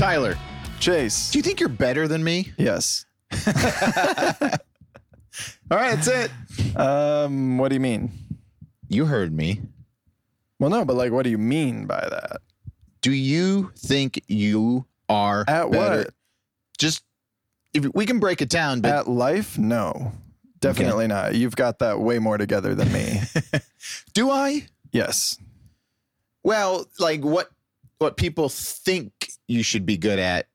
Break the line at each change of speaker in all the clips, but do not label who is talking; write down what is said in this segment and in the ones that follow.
Tyler,
Chase.
do you think you're better than me?
Yes.
All right, that's it.
Um, what do you mean?
You heard me.
Well, no, but like, what do you mean by that?
Do you think you are
At
better?
what?
Just if we can break it down, but
At life? No, definitely not. You've got that way more together than me.
do I?
yes.
Well, like what what people think you should be good at,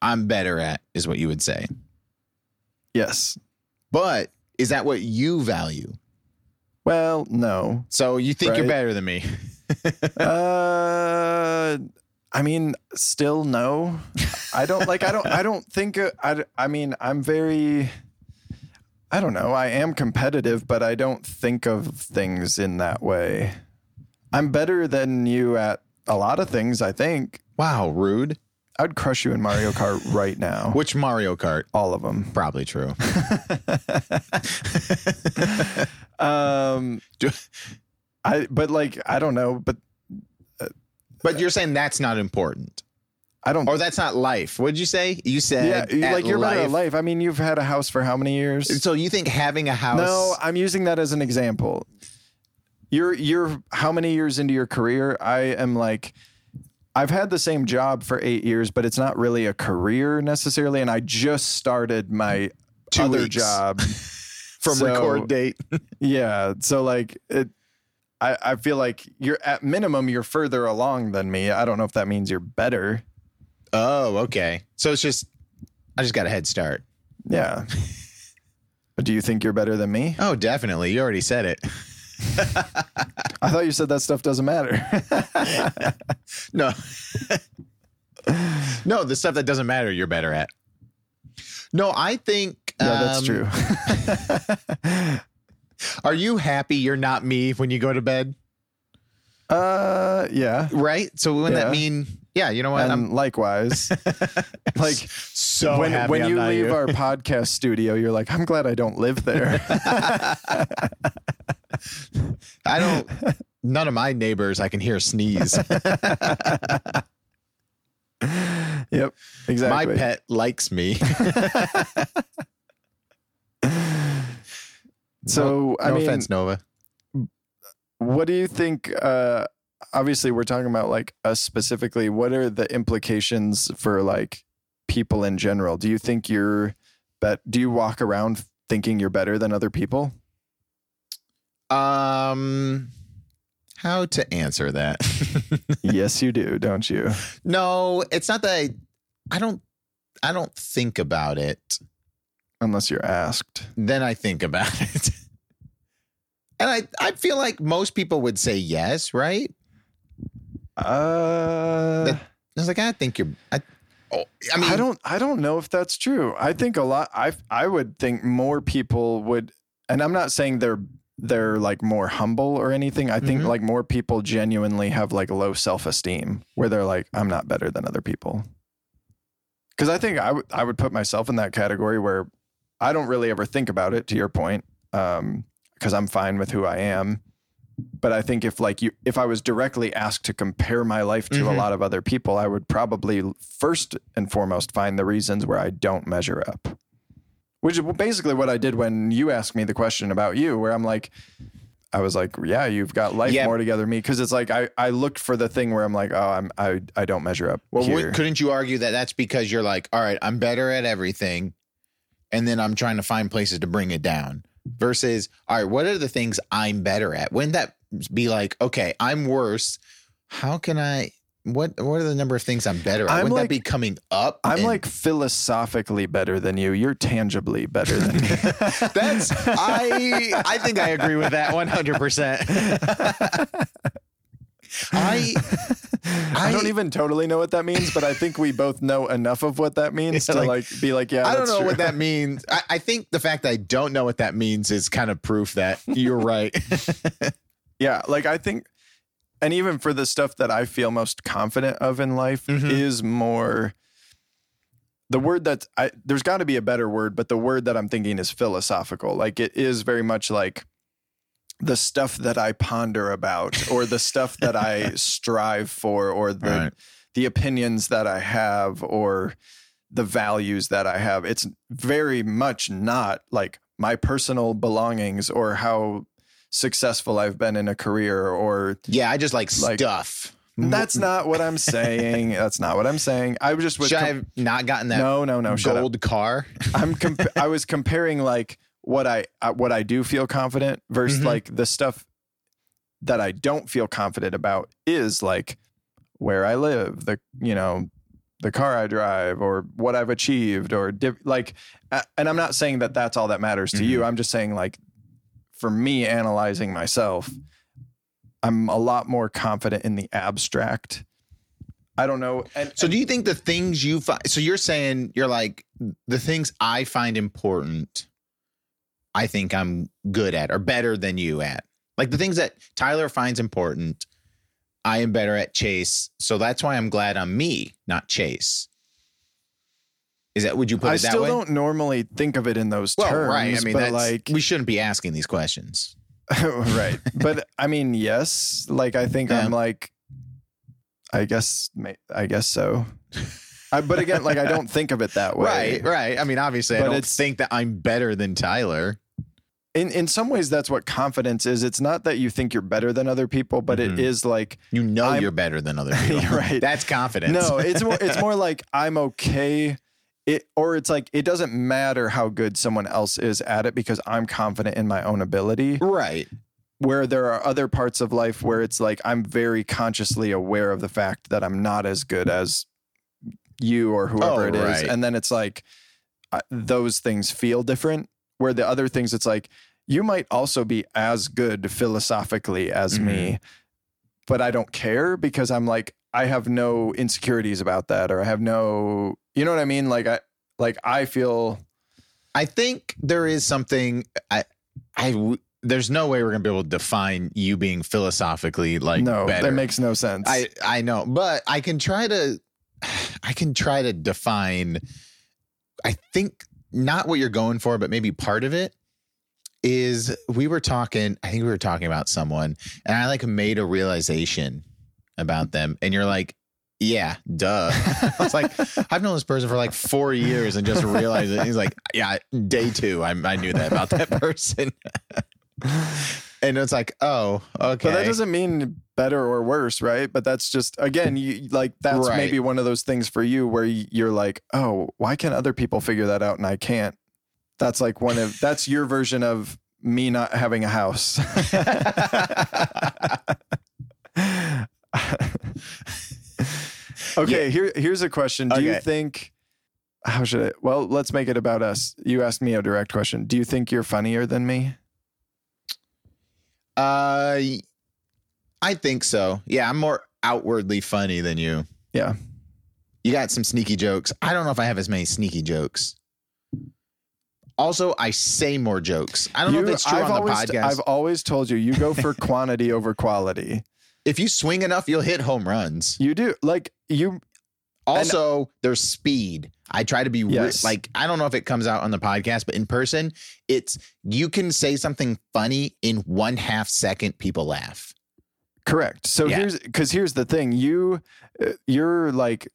I'm better at, is what you would say.
Yes.
But is that what you value?
Well, no.
So you think you're better than me?
uh, I mean, still no. I don't like. I don't. I don't think. uh, I. I mean, I'm very. I don't know. I am competitive, but I don't think of things in that way. I'm better than you at a lot of things. I think
Wow, rude.
I'd crush you in Mario Kart right now.
Which Mario Kart?
All of them.
Probably true.
Um,
Do-
I. But like, I don't know. But
but you're saying that's not important.
I don't.
Or that's not life. What did you say? You said
yeah, like you're
life.
life. I mean, you've had a house for how many years?
So you think having a house
No, I'm using that as an example. You're you're how many years into your career? I am like I've had the same job for 8 years, but it's not really a career necessarily and I just started my
Two
other
weeks.
job.
from
So-
record date.
yeah, so like it I, I feel like you're at minimum you're further along than me. I don't know if that means you're better.
oh, okay. So it's just I just got a head start.
Yeah. but do you think you're better than me?
Oh, definitely. You already said it.
I thought you said that stuff doesn't matter.
No. no, the stuff that doesn't matter, you're better at. No, I think.
yeah, that's
um,
true.
Are you happy you're not me when you go to bed?
Uh, yeah.
Right. So wouldn't
Yeah.
that mean? Yeah. You know what?
And
I'm
likewise, like
so
when
happy
when you leave our podcast studio, you're like, I'm glad I don't live there.
I don't. None of my neighbors I can hear sneeze.
yep, exactly.
My pet likes me.
So
no,
I
no
mean,
offense, Nova.
what do you think? Uh, obviously, we're talking about like us specifically. What are the implications for like people in general? Do you think you're bet? Do you walk around thinking you're better than other people?
Um, how to answer that?
yes, you do, don't you?
no, it's not that I. I don't. I don't think about it.
Unless you're asked.
Then I think about it. And I, I feel like most people would say yes, right?
Uh,
That- I was like, I think you're. I, oh, I mean,
I don't I don't know if that's true. I think a lot I I would think more people would and I'm not saying they're they're like more humble or anything. I think
Mhm.
like more people genuinely have like low self-esteem where they're like I'm not better than other people. Cuz I think I would I would put myself in that category where I don't really ever think about it to your point um cuz I'm fine with who I am. But I think if like you if I was directly asked to compare my life to a
Mhm.
lot of other people, I would probably first and foremost find the reasons where I don't measure up. Which is basically what I did when you asked me the question about you, where I'm like, I was like, yeah, you've got life
Yeah.
more together than me. Cause it's like, I, I looked for the thing where I'm like, oh, I'm, I, I don't measure up.
Well,
here.
couldn't you argue that that's because you're like, all right, I'm better at everything, and then I'm trying to find places to bring it down. Versus, all right, what are the things I'm better at? Wouldn't that be like, okay, I'm worse. How can I? What What are the number of things I'm better at?
I'm
Wouldn't
like-
that be coming up?
I'm
and-
like philosophically better than you. You're tangibly better than me.
that's I. I think I agree with that 100. percent I
I don't even totally know what that means, but I think we both know enough of what that means
Yeah,
to
like-
like, be like, yeah,
I don't know
true.
what that means. I, I think the fact that I don't know what that means is kind of proof that you're right.
Yeah, like I think, and even for the stuff that I feel most confident of in life
Mhm.
is more. The word that I there's got to be a better word, but the word that I'm thinking is philosophical. Like it is very much like the stuff that I ponder about, or the stuff that I strive for, or the
Right.
the opinions that I have or the values that I have. It's very much not like my personal belongings or how successful I've been in a career or
Yeah, I just like,
Like-
stuff.
that's not what I'm saying. That's not what I'm saying. I was just was
Should I have not gotten that
no, no, no.
Gold car?
I'm comp- I was comparing like what I uh, what I do feel confident versus
Mhm.
like the stuff that I don't feel confident about is like where I live, the you know, the car I drive or what I've achieved or diff- like uh, and I'm not saying that that's all that matters to you. I'm just saying like for me analyzing myself, I'm a lot more confident in the abstract. I don't know. And
So do you think the things you find so you're saying you're like the things I find important I think I'm good at or better than you at. Like the things that Tyler finds important I am better at Chase. So that's why I'm glad I'm me, not Chase. Is that would you put
I
it that
still
way?
don't normally think of it in those
well,
terms.
right. I mean,
but
that's,
like
we shouldn't be asking these questions.
right. But I mean, yes. Like I think
Yeah.
I'm like, I guess, I guess so. I, but again, like I don't think of it that way.
Right, right. I mean, obviously, I don't think that I'm better than Tyler.
In in some ways, that's what confidence is. It's not that you think you're better than other people, but
Mhm.
it is like
You know
I'm-
you're better than other people.
Right.
That's confidence.
no. It's more. It's more like I'm okay. It or it's like it doesn't matter how good someone else is at it because I'm confident in my own ability.
right.
where there are other parts of life where it's like I'm very consciously aware of the fact that I'm not as good as you or whoever
Oh,
it is,
right.
and then it's like uh, those things feel different. Where the other things, it's like you might also be as good philosophically as
Mm-hmm.
me, but I don't care because I'm like I have no insecurities about that, or I have no, you know what I mean? Like I like I feel
I think there is something. I, I, w- there's no way we're gonna be able to define you being philosophically like
no,
better.
that makes no sense.
I, I know, but I can try to, I can try to define. I think not what you're going for, but maybe part of it is we were talking. I think we were talking about someone, and I like made a realization about them, and you're like. Yeah, duh. I was like, I've known this person for like four years and just realized it. He's like, yeah, day two, I, I knew that about that person. and it's like, oh, okay.
But that doesn't mean better or worse, right? But that's just again, you like that's
Right.
maybe one of those things for you where you're like, "Oh, why can't other people figure that out and I can't?" That's like one of that's your version of me not having a house. Okay, here here's a question. Do you think how should I? Well, let's make it about us. You asked me a direct question. Do you think you're funnier than me?
Uh, I think so. Yeah, I'm more outwardly funny than you.
Yeah.
You got some sneaky jokes. I don't know if I have as many sneaky jokes. Also, I say more jokes. I don't know if
You-
it's true
I've
on the podcast.
I've always told you, you go for quantity over quality.
If you swing enough, you'll hit home runs.
You do. Like you
Also, there's speed. I try to be re-
Yes.
like I don't know if it comes out on the podcast, but in person, it's you can say something funny in one half second, people laugh.
correct. So
Yeah.
here's cuz here's the thing. You uh, you're like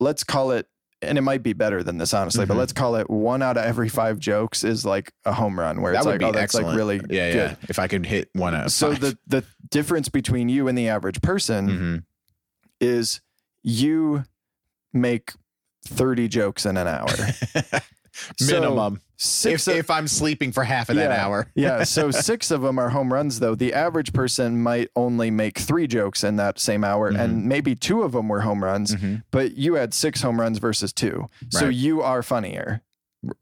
let's call it and it might be better than this honestly, but
Mhm.
let's call it one out of every 5 jokes is like a home run where
that
it's
would
like
be
oh that's
excellent.
like really
yeah,
good.
yeah. If I could hit one out of
So
five.
the the difference between you and the average person
Mhm.
is you make 30 jokes in an hour. So,
minimum.
Six
if,
of-
if I'm sleeping for half of that hour.
yeah. So six of them are home runs, though. The average person might only make three jokes in that same hour,
Mm-hmm.
and maybe two of them were home runs, but you had six home runs versus two. So you are funnier.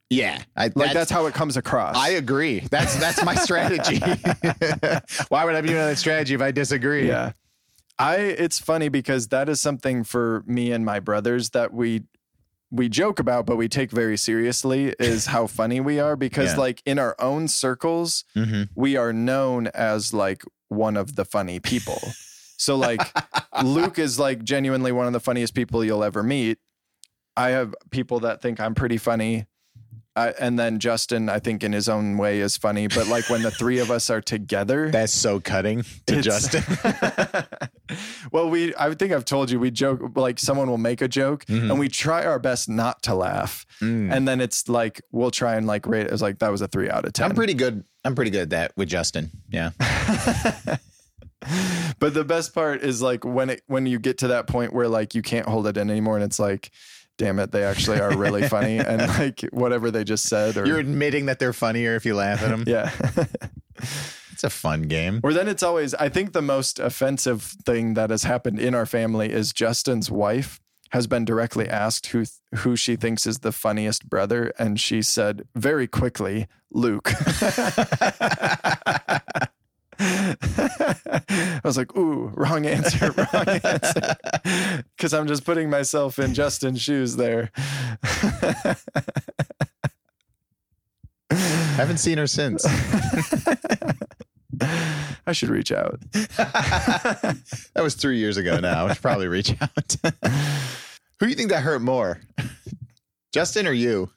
Yeah, I,
Like that's, how it comes across.
I agree. That's that's my strategy. Why would I be doing that strategy if I disagree?
yeah. I it's funny because that is something for me and my brothers that we we joke about but we take very seriously is how funny we are because
Yeah.
like in our own circles
hmm
we are known as like one of the funny people. So like Luke is like genuinely one of the funniest people you'll ever meet. I have people that think I'm pretty funny. I, and then Justin, I think in his own way is funny, but like when the three of us are together,
That's so cutting to Justin.
well, we I think I've told you we joke like someone will make a joke
Mhm.
and we try our best not to laugh.
Mm.
And then it's like we'll try and like rate it as like that was a three out of 10
I'm pretty good. I'm pretty good at that with Justin. Yeah.
but the best part is like when it when you get to that point where like you can't hold it in anymore and it's like damn it they actually are really funny and like whatever they just said or
You're admitting that they're funnier if you laugh at them.
yeah
a fun game.
or then it's always i think the most offensive thing that has happened in our family is justin's wife has been directly asked who who she thinks is the funniest brother and she said very quickly luke I was like, ooh, wrong answer, wrong answer. Because I'm just putting myself in Justin's shoes there.
Haven't seen her since.
I should reach out.
that was three years ago now. I should probably reach out. Who do you think that hurt more? Justin or you?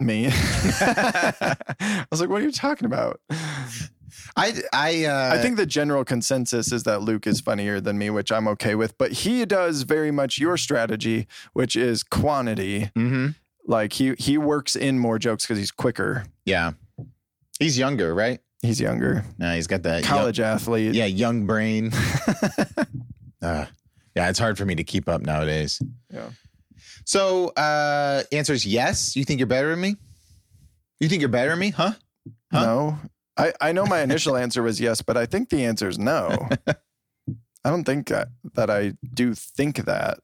Me. I was like, what are you talking about?
I I uh,
I think the general consensus is that Luke is funnier than me, which I'm okay with. But he does very much your strategy, which is quantity.
Mhm.
Like he he works in more jokes because he's quicker.
Yeah. He's younger, right?
He's younger,
No, he's got that young-
college athlete.
yeah, young brain. uh, yeah, it's hard for me to keep up nowadays.
Yeah.
So, uh, answer is yes. You think you're better than me? You think you're better than me, huh? Huh?
No, I I know my initial answer was yes, but I think the answer is no. I don't think that, that I do think that.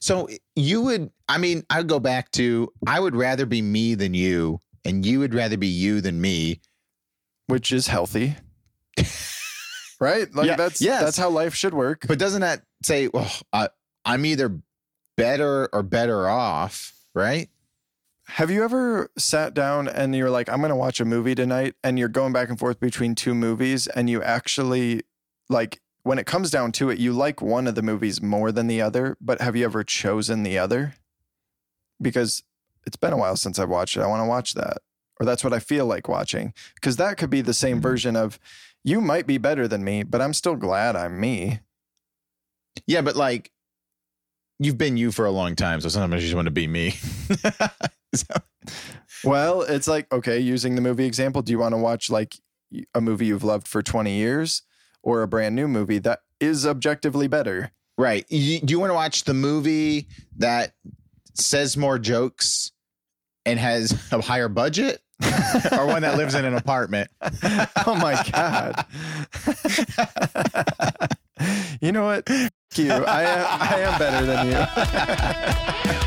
So you would, I mean, I'd go back to I would rather be me than you, and you would rather be you than me.
Which is healthy. right? Like
Yeah,
that's
yes.
that's how life should work.
But doesn't that say, well, I, I'm either better or better off, right?
Have you ever sat down and you're like, I'm going to watch a movie tonight, and you're going back and forth between two movies, and you actually like when it comes down to it, you like one of the movies more than the other, but have you ever chosen the other? Because it's been a while since I've watched it. I want to watch that. Or that's what I feel like watching. Because that could be the same
Mhm.
version of you might be better than me, but I'm still glad I'm me.
Yeah, but like you've been you for a long time, so sometimes you just want to be me. So-
Well, it's like, okay, using the movie example, do you want to watch like a movie you've loved for 20 years or a brand new movie that is objectively better?
right. You, do you want to watch the movie that says more jokes and has a higher budget, or one that lives in an apartment?
oh my God. you know what? F- you. I am, I am better than you.